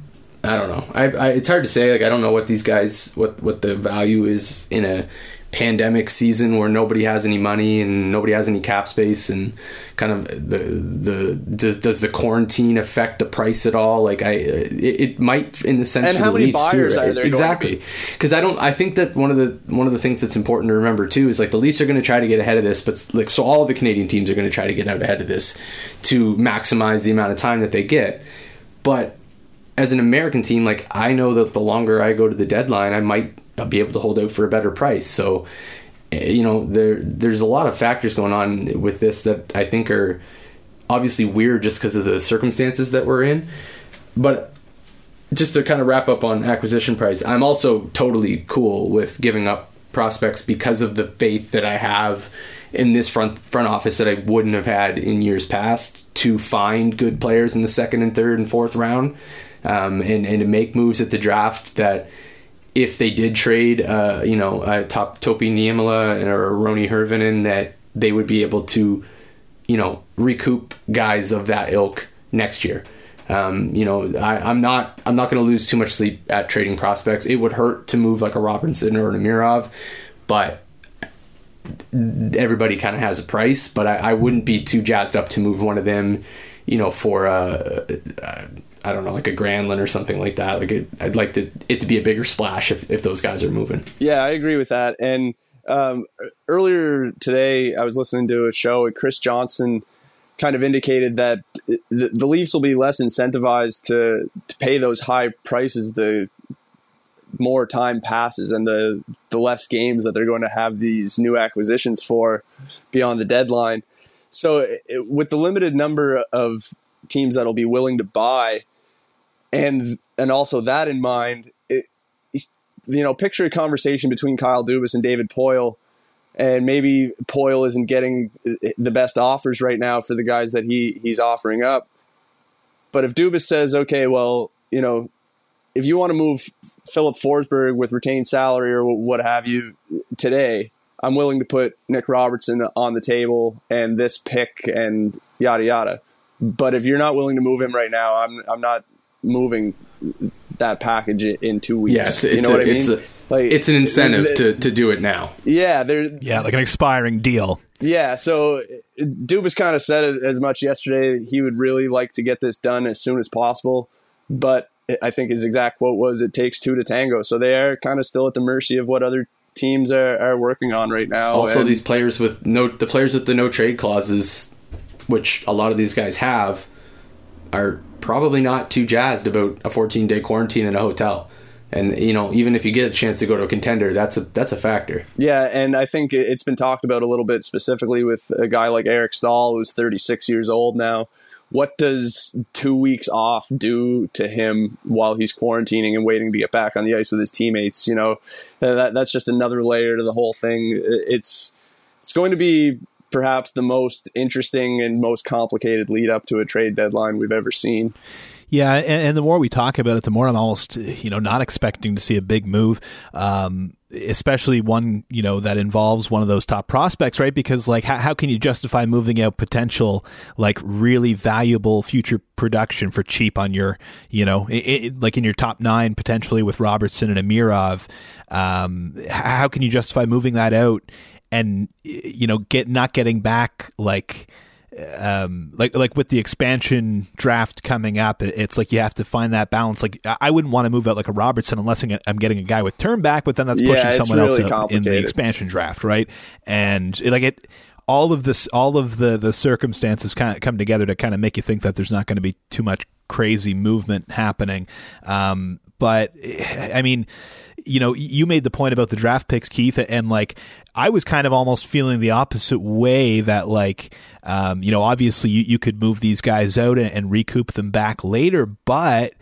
S2: I don't know. I, I, it's hard to say. Like I don't know what these guys what what the value is in a pandemic season where nobody has any money and nobody has any cap space and kind of the the does, does the quarantine affect the price at all? Like i it, it might in the sense
S3: and
S2: for
S3: how
S2: the
S3: many buyers
S2: too,
S3: are there
S2: exactly. because i don't i think that one of the one of the things that's important to remember too is like the Leafs are going to try to get ahead of this but like so all of the canadian teams are going to try to get out ahead of this to maximize the amount of time that they get. But as an American team, like I know that the longer I go to the deadline, I might be able to hold out for a better price. So, eh, you know, there there's a lot of factors going on with this that I think are obviously weird just because of the circumstances that we're in. But just to kind of wrap up on acquisition price, I'm also totally cool with giving up prospects because of the faith that I have in this front front office that I wouldn't have had in years past to find good players in the second and third and fourth round um, and and to make moves at the draft that if they did trade, uh, you know, a top Topi Niemela or Roni Hirvonen, that they would be able to, you know, recoup guys of that ilk next year. Um, you know, I, am not I'm not going to lose too much sleep at trading prospects. It would hurt to move like a Robinson or an Amirov, but everybody kind of has a price. But I, I, wouldn't be too jazzed up to move one of them, you know, for a, a I don't know, like a Granlund or something like that. Like it, I'd like to, it to be a bigger splash if, if those guys are moving.
S3: Yeah, I agree with that. And um, earlier today, I was listening to a show, and Chris Johnston kind of indicated that the, the Leafs will be less incentivized to, to pay those high prices the more time passes and the the less games that they're going to have these new acquisitions for beyond the deadline. So, it, with the limited number of teams that'll be willing to buy, and and also that in mind, it, you know, picture a conversation between Kyle Dubas and David Poile, and maybe Poile isn't getting the best offers right now for the guys that he he's offering up. But if Dubas says, okay, well, you know, if you want to move Filip Forsberg with retained salary or what have you today, I'm willing to put Nick Robertson on the table and this pick and yada yada. But if you're not willing to move him right now, I'm I'm not moving that package in two weeks.
S2: Yeah, it's, it's you know a, what I mean? It's, a, like, it's an incentive it, to, to do it now.
S3: Yeah, there.
S1: Yeah, like an expiring deal.
S3: Yeah, so Dubas kind of said as much yesterday. He would really like to get this done as soon as possible, but I think his exact quote was, "It takes two to tango." So they are kind of still at the mercy of what other teams are, are working on right now.
S2: Also, and, these players with no the players with the no trade clauses, which a lot of these guys have, are probably not too jazzed about a 14 day quarantine in a hotel. And you know, even if you get a chance to go to a contender, that's a that's a factor.
S3: Yeah, and I think it's been talked about a little bit specifically with a guy like Eric Staal, who's 36 years old now. What does two weeks off do to him while he's quarantining and waiting to get back on the ice with his teammates? You know, that that's just another layer to the whole thing. It's it's going to be perhaps the most interesting and most complicated lead up to a trade deadline we've ever seen.
S1: Yeah, and, and, the more we talk about it, the more I'm almost you know not expecting to see a big move, um, especially one you know that involves one of those top prospects, right? Because like how, how can you justify moving out potential like really valuable future production for cheap on your you know it, it, like in your top nine potentially with Robertson and Amirov? Um, how can you justify moving that out and you know get not getting back like um like like with the expansion draft coming up it's like you have to find that balance. Like i wouldn't want to move out like a robertson unless i'm getting a guy with turn back but then that's pushing yeah, someone really else in the expansion draft right? And like it all of this all of the the circumstances kind of come together to kind of make you think that there's not going to be too much crazy movement happening. Um but i mean you know, you made the point about the draft picks, Keith, and like I was kind of almost feeling the opposite way that like, um, you know, obviously you, you could move these guys out and, and recoup them back later, but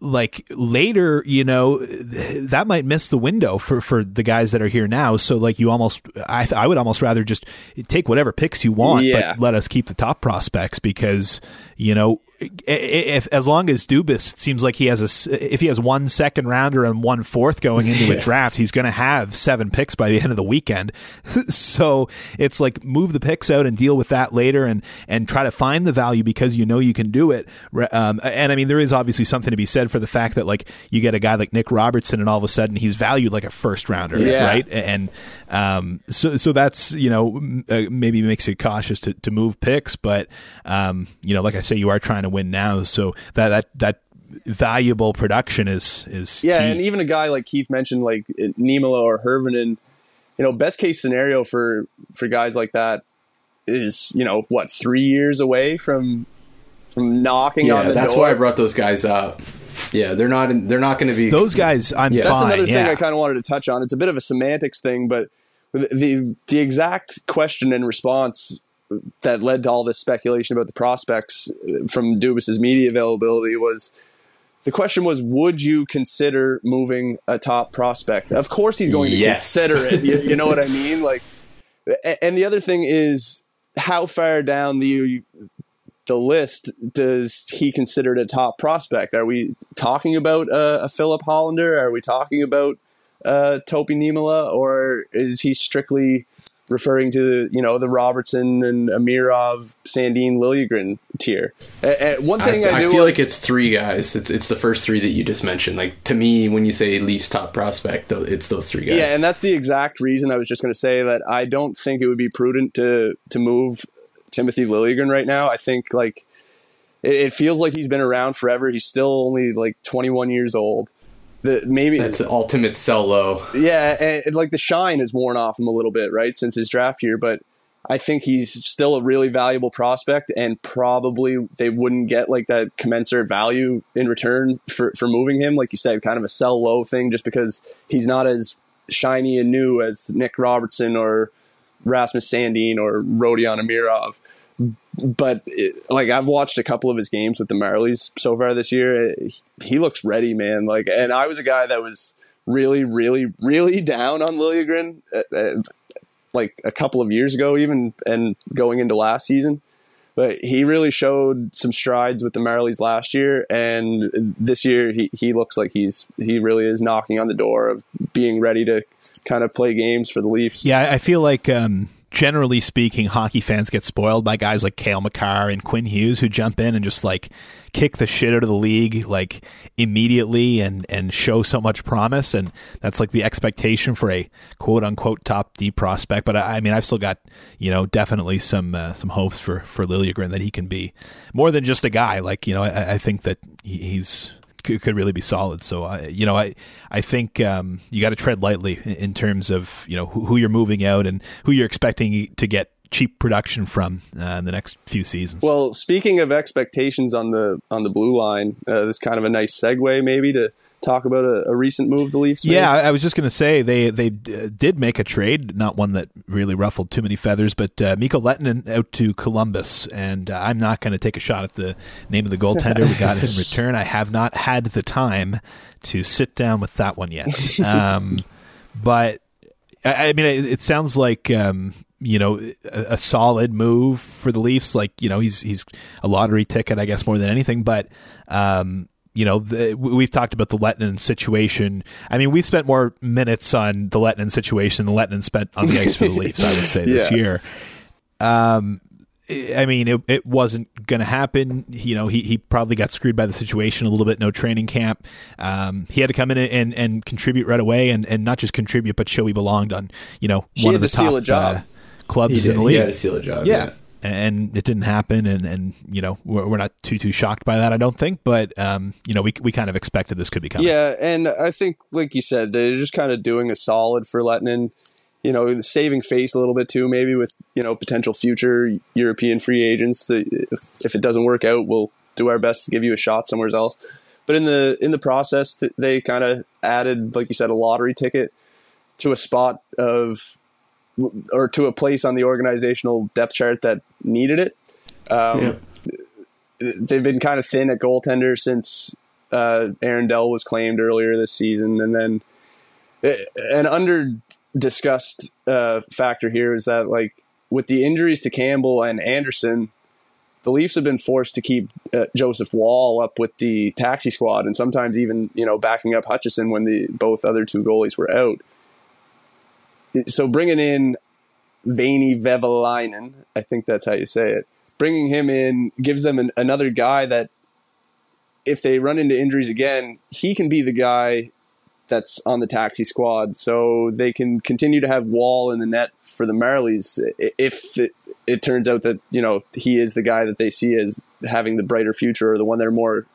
S1: like later, you know, that might miss the window for, for the guys that are here now. So like you almost, I, I would almost rather just take whatever picks you want,
S3: Yeah.
S1: but let us keep the top prospects because, you know, if as long as Dubas seems like he has a, if he has one second rounder and one fourth going into a draft, he's going to have seven picks by the end of the weekend. so it's like move the picks out and deal with that later and, and try to find the value because you know you can do it. Um, and I mean, there is obviously something to be said for the fact that like you get a guy like Nick Robertson and all of a sudden he's valued like a first rounder,
S3: Yeah.
S1: right? And um, so so that's you know uh, maybe makes you cautious to, to move picks, but um, you know, like I say, you are trying to win now, so that that that valuable production is is
S3: Yeah,
S1: key.
S3: and even a guy like Keith mentioned, like Niemela or Hirvonen, you know, best case scenario for for guys like that is you know what three years away from from knocking on
S2: Yeah,
S3: the
S2: that's
S3: door.
S2: why I brought those guys up. Yeah, they're not. In, they're not going to be
S1: those guys, I'm
S2: Yeah.
S3: That's
S1: fine.
S3: another thing
S1: yeah.
S3: I kind of wanted to touch on. It's a bit of a semantics thing, but the, the the exact question and response that led to all this speculation about the prospects uh, from Dubas's media availability was the question was would you consider moving a top prospect? Of course he's going to
S2: Yes.
S3: consider it. You, you know what i mean? Like and the other thing is how far down the the list does he consider it a top prospect? Are we talking about uh, a Filip Hallander? Are we talking about uh, Topi Niemela, or is he strictly referring to you know the Robertson and Amirov, Sandin, Liljegren tier? One thing I,
S2: I
S3: do
S2: feel like it's three guys. It's it's the first three that you just mentioned. Like to me, when you say Leafs top prospect, it's those three guys.
S3: Yeah, and that's the exact reason I was just going to say that I don't think it would be prudent to to move Timothy Liljegren right now. I think like it, it feels like he's been around forever. He's still only like 21 years old. The, maybe
S2: that's the ultimate sell low.
S3: yeah, and, and, like the shine has worn off him a little bit, right, since his draft year. But I think he's still a really valuable prospect, and probably they wouldn't get like that commensurate value in return for for moving him. Like you said, kind of a sell low thing, just because he's not as shiny and new as Nick Robertson or Rasmus Sandin or Rodion Amirov. But it, like I've watched a couple of his games with the Marlies so far this year, it, he looks ready, man. Like, and I was a guy that was really, really, really down on Liljegren, uh, uh, like a couple of years ago, even and going into last season. But he really showed some strides with the Marlies last year, and this year he, he looks like he's he really is knocking on the door of being ready to kind of play games for the Leafs.
S1: Yeah, I feel like um, generally speaking, hockey fans get spoiled by guys like Cale Makar and Quinn Hughes who jump in and just like kick the shit out of the league like immediately and and show so much promise and that's like the expectation for a quote unquote top D prospect. But I, I mean, I've still got you know definitely some uh, some hopes for for Liljegren that he can be more than just a guy. Like you know, I, I think that he, he's could, could really be solid. So I, you know, I I think um, you got to tread lightly in, terms of you know who, who you're moving out and who you're expecting to get cheap production from uh, in the next few seasons.
S3: Well, speaking of expectations on the on the blue line, uh, this is kind of a nice segue maybe to talk about a, a recent move the Leafs.
S1: yeah,
S3: made.
S1: I I was just going to say they they uh, did make a trade, not one that really ruffled too many feathers, but uh, Mikko Lehtonen out to Columbus, and uh, I'm not going to take a shot at the name of the goaltender we got in return. I have not had the time to sit down with that one yet, um, but I, I mean, it, it sounds like. Um, you know, a, a solid move for the Leafs. Like, you know, he's he's a lottery ticket, I guess, more than anything. But um, you know, the, we've talked about the Lehtonen situation. I mean, we've spent more minutes on the Lehtonen situation than Lehtonen spent on the ice for the Leafs, I would say, this
S3: Yeah.
S1: year. Um, I mean, it, it wasn't going to happen. You know, he, he probably got screwed by the situation a little bit. No training camp. Um, he had to come in and, and contribute right away, and, and not just contribute, but show he belonged on you know
S3: He
S1: one
S3: had
S1: of the
S3: to steal
S1: top
S3: a job.
S1: Uh, clubs in the
S2: he
S1: league.
S2: had to steal a job.
S1: yeah. And it didn't happen, and, and you know we're, we're not too too shocked by that, I don't think. But um, you know we we kind of expected this could be coming.
S3: Yeah, and I think, like you said, they're just kind of doing a solid for Lehtonen. You know, saving face a little bit too, maybe with you know potential future European free agents. If if it doesn't work out, we'll do our best to give you a shot somewhere else. But in the in the process, they kind of added, like you said, a lottery ticket to a spot of or to a place on the organizational depth chart that needed it. Um,
S2: Yeah.
S3: They've been kind of thin at goaltender since uh, Aaron Dell was claimed earlier this season, and then it, an under discussed uh, factor here is that like with the injuries to Campbell and Andersen, the Leafs have been forced to keep uh, Joseph Woll up with the taxi squad, and sometimes even you know backing up Hutchinson when the both other two goalies were out. So bringing in Veini Vehviläinen, I think that's how you say it. Bringing him in gives them an, another guy that, if they run into injuries again, he can be the guy that's on the taxi squad. So they can continue to have Woll in the net for the Marlies if it, it turns out that you know he is the guy that they see as having the brighter future or the one they're more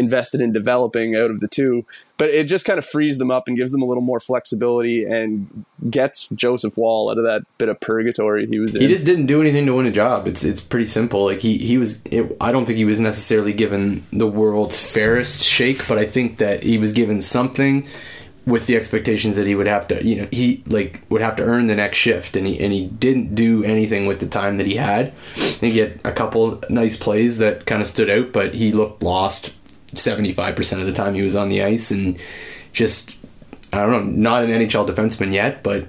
S3: invested in developing out of the two. But it just kind of frees them up and gives them a little more flexibility and gets Joseph Woll out of that bit of purgatory he was in.
S2: He just didn't do anything to win a job. It's it's pretty simple. Like he he was. It, I don't think he was necessarily given the world's fairest shake, but I think that he was given something with the expectations that he would have to, you know, he like would have to earn the next shift, and he and he didn't do anything with the time that he had. I think he had a couple nice plays that kind of stood out, but he looked lost 75% of the time he was on the ice and just I don't know, not an NHL defenseman yet, but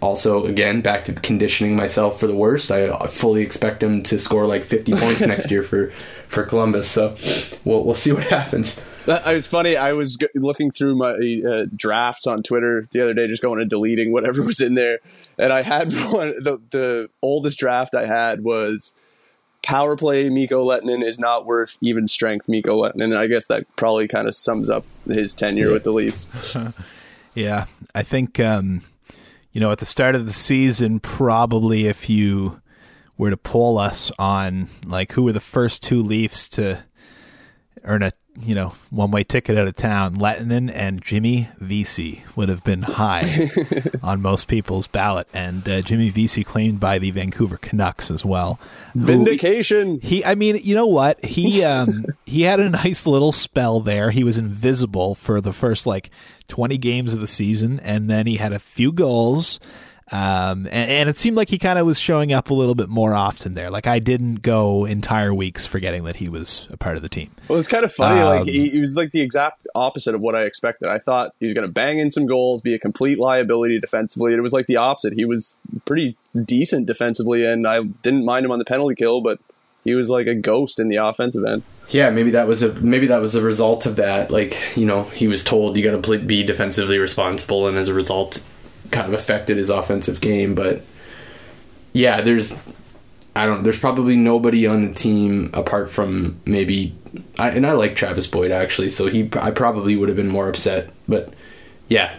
S2: also again back to conditioning myself for the worst. I fully expect him to score like 50 points next year for for Columbus. So we'll we'll see what happens.
S3: It's funny. I was looking through my uh, drafts on Twitter the other day, just going and deleting whatever was in there, and I had one. The the oldest draft I had was power play Mikko Lehtonen is not worth even strength Mikko Lehtonen. I guess that probably kind of sums up his tenure yeah. with the Leafs.
S1: yeah, I think um, you know at the start of the season, probably if you were to poll us on like who were the first two Leafs to earn a you know, one way ticket out of town, Lehtonen and Jimmy Vesey would have been high on most people's ballot, and uh, Jimmy Vesey claimed by the Vancouver Canucks as well.
S3: Vindication.
S1: He, I mean, you know what? He um, he had a nice little spell there. He was invisible for the first like twenty games of the season, and then he had a few goals. Um, and, and, it seemed like he kind of was showing up a little bit more often there. Like I didn't go entire weeks forgetting that he was a part of the team.
S3: Well, it's kind of funny. Um, like he, he, was like the exact opposite of what I expected. I thought he was going to bang in some goals, be a complete liability defensively. It was like the opposite. He was pretty decent defensively, and I didn't mind him on the penalty kill, but he was like a ghost in the offensive end.
S2: Yeah, maybe that was a maybe that was a result of that. Like you know, he was told you got to be defensively responsible, and as a result, kind of affected his offensive game. But yeah, there's I don't. There's probably nobody on the team apart from maybe. I, and I like Travis Boyd actually, so he I probably would have been more upset. But yeah,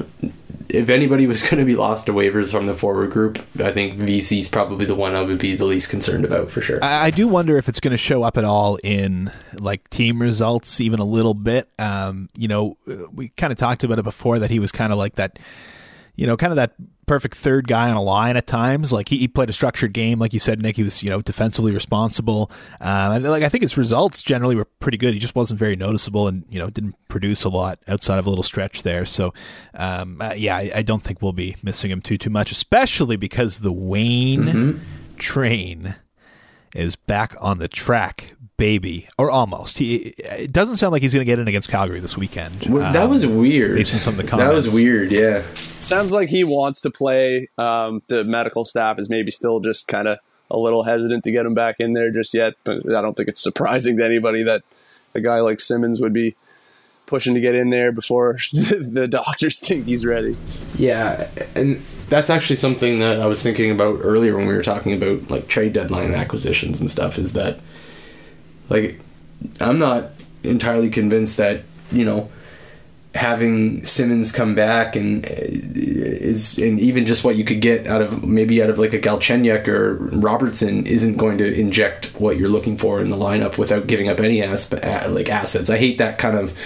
S2: if anybody was going to be lost to waivers from the forward group, I think Vesey's probably the one I would be the least concerned about for sure.
S1: I, I do wonder if it's going to show up at all in like team results, even a little bit. Um, you know, we kind of talked about it before that he was kind of like that you know, kind of that perfect third guy on a line at times. Like he, he played a structured game, like you said, Nick. He was you know defensively responsible. Um, and like I think his results generally were pretty good. He just wasn't very noticeable, and you know didn't produce a lot outside of a little stretch there. So um, uh, yeah, I, I, don't think we'll be missing him too too much, especially because the Wayne mm-hmm. train is back on the track baby, or almost. He it doesn't sound like he's going to get in against Calgary this weekend.
S2: Well, that um, was weird. Based on some of the comments. That was weird. Yeah.
S3: Sounds like he wants to play. Um, the medical staff is maybe still just kind of a little hesitant to get him back in there just yet. But I don't think it's surprising to anybody that a guy like Simmonds would be pushing to get in there before the doctors think he's ready.
S2: Yeah, and that's actually something that I was thinking about earlier when we were talking about like trade deadline acquisitions and stuff. Is that like, I'm not entirely convinced that you know having Simmonds come back and uh, is and even just what you could get out of maybe out of like a Galchenyuk or Robertson isn't going to inject what you're looking for in the lineup without giving up any like assets. I hate that kind of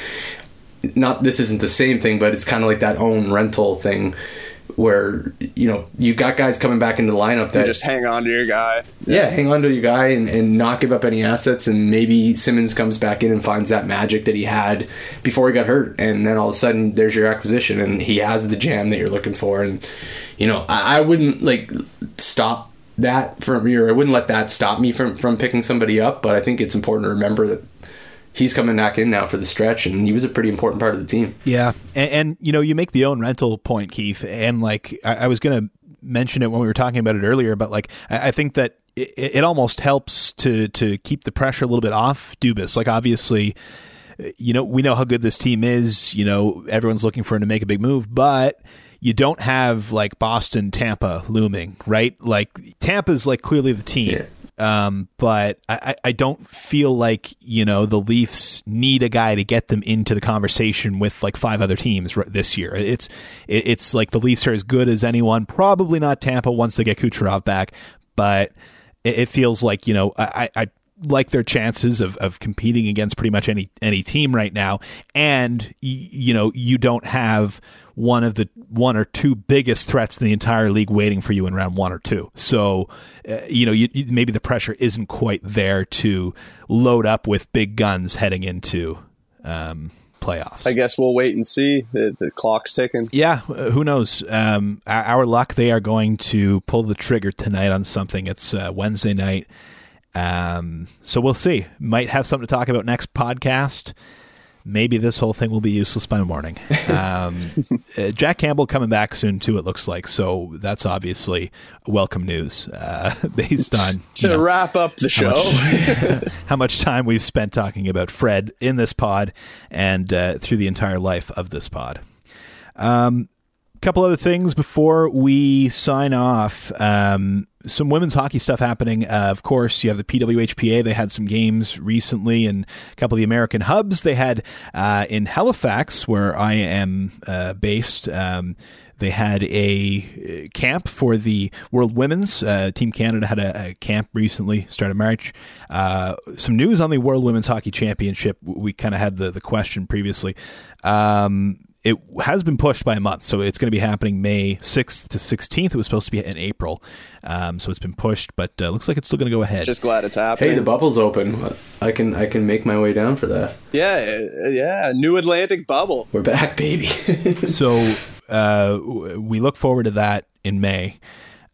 S2: not this isn't the same thing, but it's kind of like that own rental thing where you know you got guys coming back into the lineup that
S3: you just hang on to your guy.
S2: Yeah, yeah hang on to your guy and, and not give up any assets, and maybe Simmonds comes back in and finds that magic that he had before he got hurt, and then all of a sudden there's your acquisition, and he has the jam that you're looking for, and you know I, I wouldn't like stop that from here. I wouldn't let that stop me from from picking somebody up, but I think it's important to remember that he's coming back in now for the stretch, and he was a pretty important part of the team.
S1: Yeah, and, and you know, you make the own rental point, Keith, and like I, I was going to mention it when we were talking about it earlier, but like I, I think that it, it, almost helps to to keep the pressure a little bit off Dubas. Like obviously, you know, we know how good this team is. You know, everyone's looking for him to make a big move, but you don't have like Boston, Tampa looming, right? Like Tampa's like clearly the team. Yeah. Um, but I, I don't feel like you know the Leafs need a guy to get them into the conversation with like five other teams this year. It's it's like the Leafs are as good as anyone. Probably not Tampa once they get Kucherov back, but it, feels like you know I, I like their chances of, of competing against pretty much any any team right now and you know you don't have one of the one or two biggest threats in the entire league waiting for you in round one or two. So, uh, you know, you, maybe the pressure isn't quite there to load up with big guns heading into um, playoffs.
S4: I guess we'll wait and see. The, the clock's ticking.
S1: Yeah, uh, who knows? Um, our, our, luck, they are going to pull the trigger tonight on something. It's uh, Wednesday night. Um, so we'll see. Might have something to talk about next podcast maybe this whole thing will be useless by morning. Um, uh, Jack Campbell coming back soon too. It looks like so. That's obviously welcome news uh, based on
S4: to know, wrap up the show.
S1: How much, how much, time we've spent talking about Fred in this pod and uh, through the entire life of this pod. Um, couple other things before we sign off. Um, some women's hockey stuff happening. Uh, of course, you have the PWHPA. They had some games recently in a couple of the American hubs. They had uh, in Halifax, where I am uh, based. Um, they had a uh, camp for the World Women's. Uh, Team Canada had a, a, camp recently, started March. Uh, some news on the World Women's Hockey Championship. We kind of had the, the question previously. Um, it has been pushed by a month, so it's going to be happening May 6th to 16th. It was supposed to be in April, um, so it's been pushed, but uh, looks like it's still going to go ahead.
S4: Just glad it's happening.
S2: Hey, the bubble's open. I can I can make my way down for that.
S4: Yeah, yeah, New Atlantic bubble.
S2: We're back, baby.
S1: so uh, we look forward to that in May.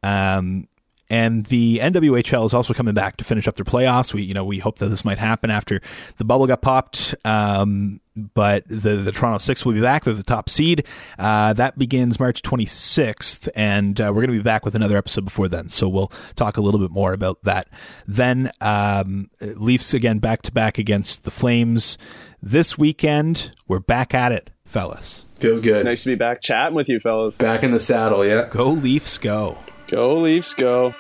S1: Um, and the NWHL is also coming back to finish up their playoffs. We, you know, we hope that this might happen after the bubble got popped. Um, but the the Toronto Six will be back. They're the top seed. Uh, that begins March 26th, and uh, we're going to be back with another episode before then. So we'll talk a little bit more about that. Then um, Leafs again back to back against the Flames this weekend. We're back at it, fellas.
S2: Feels good.
S4: Nice to be back chatting with you, fellas.
S2: Back in the saddle, yeah.
S1: Go Leafs, go.
S4: Go Leafs, go.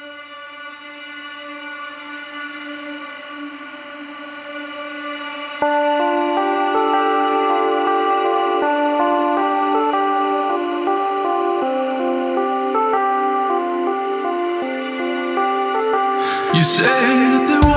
S4: You say that they